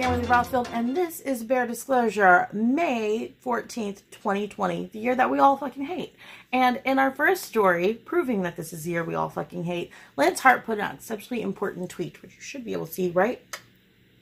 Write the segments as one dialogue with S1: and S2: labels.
S1: Amberly Rothfield, and this is Bare Disclosure, May 14th, 2020, the year that we all fucking hate. And in our first story, proving that this is the year we all fucking hate, Lance Hart put out an exceptionally important tweet, which you should be able to see right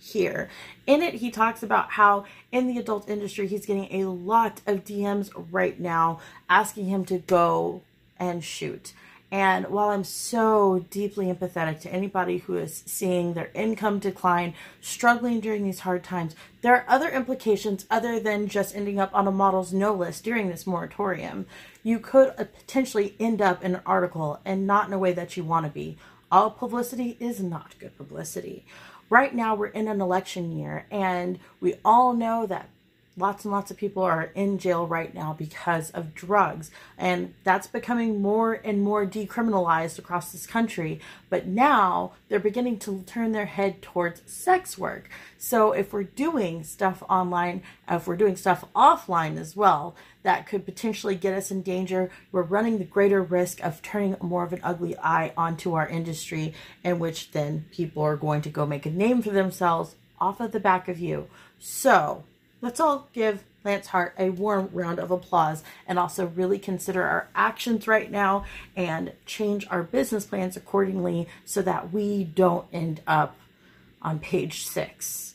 S1: here. In it, he talks about how in the adult industry, he's getting a lot of DMs right now asking him to go and shoot. And while I'm so deeply empathetic to anybody who is seeing their income decline, struggling during these hard times, there are other implications other than just ending up on a model's no list during this moratorium. You could uh, potentially end up in an article and not in a way that you want to be. All publicity is not good publicity. Right now, we're in an election year, and we all know that lots and lots of people are in jail right now because of drugs. And that's becoming more and more decriminalized across this country. But now they're beginning to turn their head towards sex work. So if we're doing stuff online uh, if we're doing stuff offline as well that could potentially get us in danger. We're running the greater risk of turning more of an ugly eye onto our industry in which then people are going to go make a name for themselves off of the back of you. So Let's all give Lance Hart a warm round of applause and also really consider our actions right now and change our business plans accordingly so that we don't end up on page six.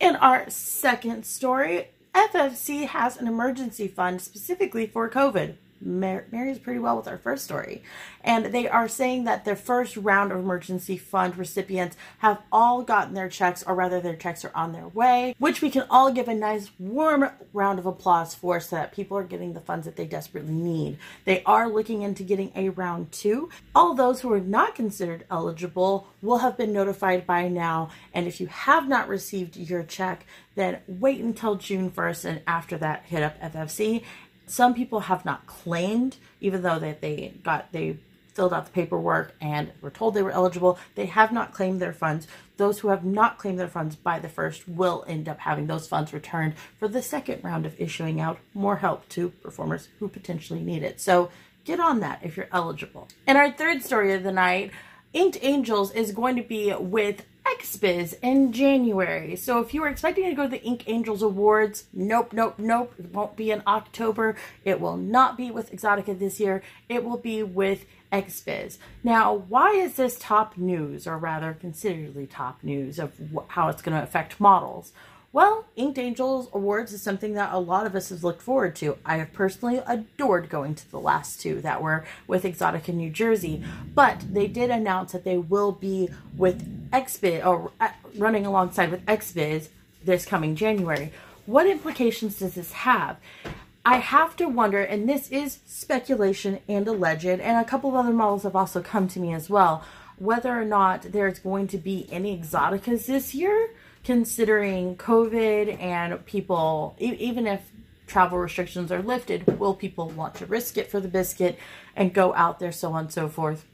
S1: In our second story, FSC has an emergency fund specifically for COVID marries pretty well with our first story. And they are saying that the first round of emergency fund recipients have all gotten their checks, or rather, their checks are on their way, which we can all give a nice warm round of applause for so that people are getting the funds that they desperately need. They are looking into getting a round two. All those who are not considered eligible will have been notified by now. And if you have not received your check, then wait until June 1st and after that hit up FSC some people have not claimed, even though that they got they filled out the paperwork and were told they were eligible, they have not claimed their funds. Those who have not claimed their funds by the first will end up having those funds returned for the second round of issuing out more help to performers who potentially need it. So get on that if you're eligible. And our third story of the night, Inked Angels is going to be with XBiz in January. So if you were expecting to go to the Ink Angels Awards, nope, nope, nope. It won't be in October. It will not be with Exxxotica this year. It will be with XBiz. Now, why is this top news, or rather considerably top news, of how it's going to affect models? Well, Inked Angels Awards is something that a lot of us have looked forward to. I have personally adored going to the last two that were with Exxxotica New Jersey, but they did announce that they will be with XBiz or uh, running alongside with XBiz this coming January. What implications does this have? I have to wonder, and this is speculation and alleged, and a couple of other models have also come to me as well, whether or not there's going to be any Exxxoticas this year considering COVID and people, e- even if travel restrictions are lifted, will people want to risk it for the biscuit and go out there, so on and so forth?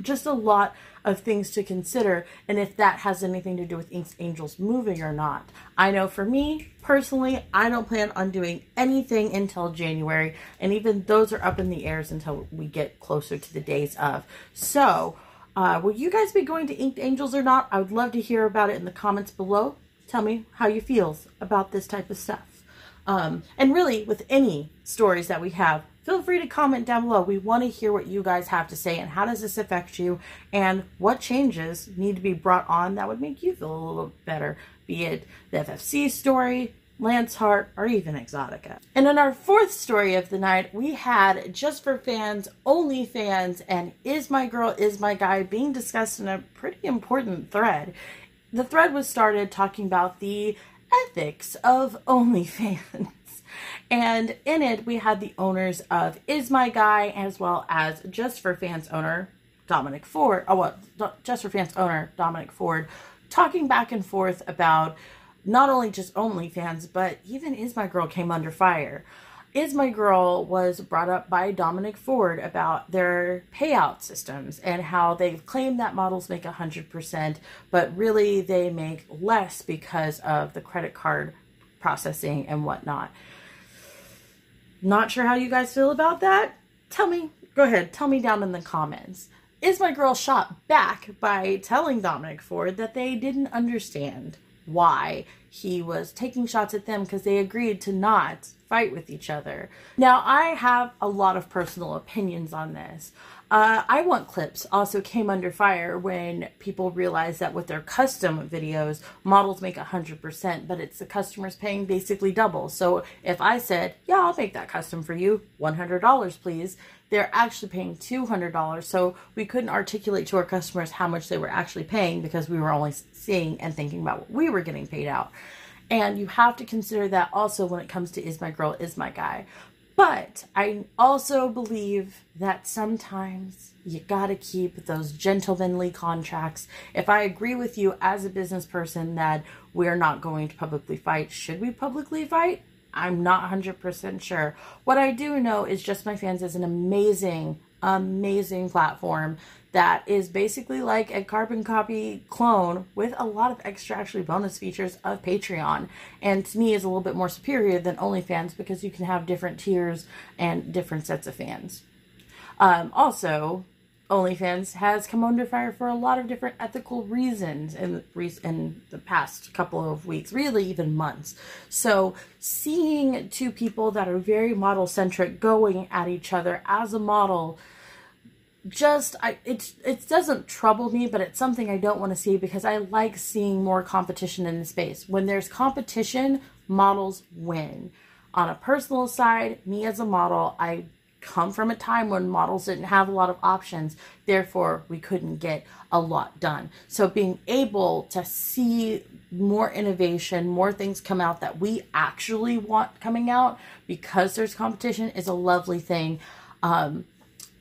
S1: Just a lot of things to consider, and if that has anything to do with Inked Angels moving or not. I know for me personally, I don't plan on doing anything until January, and even those are up in the airs until we get closer to the days of. So, uh, will you guys be going to Inked Angels or not? I would love to hear about it in the comments below. Tell me how you feel about this type of stuff. Um, and really, with any stories that we have, feel free to comment down below. We want to hear what you guys have to say and how does this affect you and what changes need to be brought on that would make you feel a little better, be it the FSC story, Lance Hart, or even Exxxotica. And in our fourth story of the night, we had Just for Fans, Only Fans, and Is My Girl, Is My Guy being discussed in a pretty important thread. The thread was started talking about the ethics of OnlyFans. And in it, we had the owners of Is My Guy as well as Just for Fans owner Dominic Ford. Oh, well, Just for Fans owner Dominic Ford talking back and forth about not only just OnlyFans, but even Is My Girl came under fire. Is My Girl was brought up by Dominic Ford about their payout systems and how they claim that models make 100%, but really they make less because of the credit card processing and whatnot. Not sure how you guys feel about that? Tell me, go ahead, tell me down in the comments. Is My Girl shot back by telling Dominic Ford that they didn't understand why he was taking shots at them because they agreed to not fight with each other. Now, I have a lot of personal opinions on this. Uh, I Want Clips also came under fire when people realized that with their custom videos, models make 100%, but it's the customers paying basically double. So if I said, yeah, I'll make that custom for you, $100 please, they're actually paying $200. So we couldn't articulate to our customers how much they were actually paying because we were only seeing and thinking about what we were getting paid out. And you have to consider that also when it comes to is my girl, is my guy. But I also believe that sometimes you gotta keep those gentlemanly contracts. If I agree with you as a business person that we're not going to publicly fight, should we publicly fight? I'm not 100% sure. What I do know is Just My Fans is an amazing, amazing platform that is basically like a carbon copy clone with a lot of extra actually bonus features of Patreon. And to me is a little bit more superior than OnlyFans because you can have different tiers and different sets of fans. Um, also, OnlyFans has come under fire for a lot of different ethical reasons in in the past couple of weeks, really even months. So seeing two people that are very model centric going at each other as a model just I it it doesn't trouble me, but it's something I don't want to see because I like seeing more competition in the space. When there's competition, models win. On a personal side, me as a model, I come from a time when models didn't have a lot of options, therefore we couldn't get a lot done. So being able to see more innovation, more things come out that we actually want coming out because there's competition is a lovely thing. Um,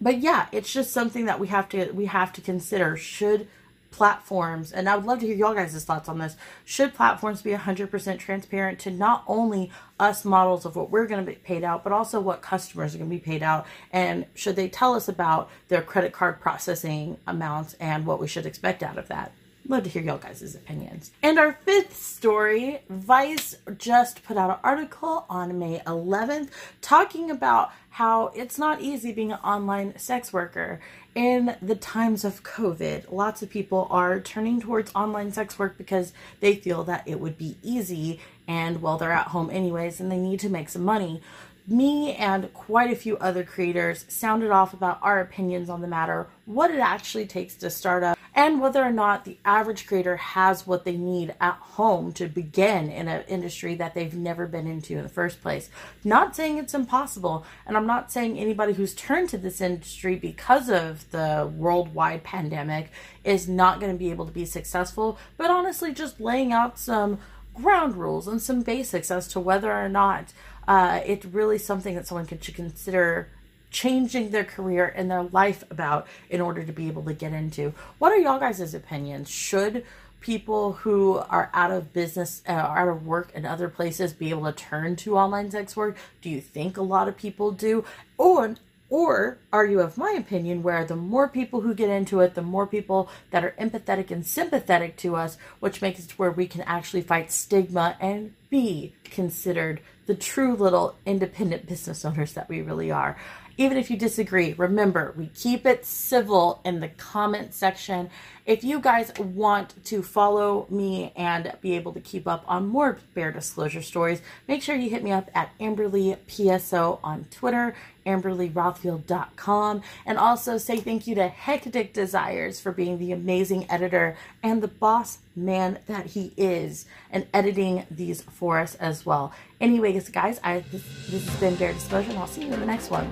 S1: but yeah, it's just something that we have to we have to consider. Should platforms, and I would love to hear y'all guys' thoughts on this. Should platforms be 100% transparent to not only us models of what we're going to be paid out, but also what customers are going to be paid out? And should they tell us about their credit card processing amounts and what we should expect out of that? Love to hear y'all guys' opinions. And our fifth story Vice just put out an article on May 11th talking about how it's not easy being an online sex worker. In the times of COVID, lots of people are turning towards online sex work because they feel that it would be easy and well, they're at home anyways and they need to make some money me and quite a few other creators sounded off about our opinions on the matter, what it actually takes to start up, and whether or not the average creator has what they need at home to begin in an industry that they've never been into in the first place. Not saying it's impossible, and I'm not saying anybody who's turned to this industry because of the worldwide pandemic is not going to be able to be successful, but honestly, just laying out some ground rules and some basics as to whether or not uh, it's really something that someone could consider changing their career and their life about in order to be able to get into. What are y'all guys' opinions? Should people who are out of business, uh, out of work in other places be able to turn to online sex work? Do you think a lot of people do? Or or are you of my opinion where the more people who get into it, the more people that are empathetic and sympathetic to us, which makes it where we can actually fight stigma and be considered the true little independent business owners that we really are. Even if you disagree, remember, we keep it civil in the comment section. If you guys want to follow me and be able to keep up on more Bare Disclosure stories, make sure you hit me up at Amberly PSO on Twitter, AmberlyRothfield.com, and also say thank you to Hektek Desires for being the amazing editor and the boss man that he is and editing these for us as well. Anyways, guys, I this, this has been Bare Disclosure, and I'll see you in the next one.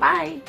S1: Bye.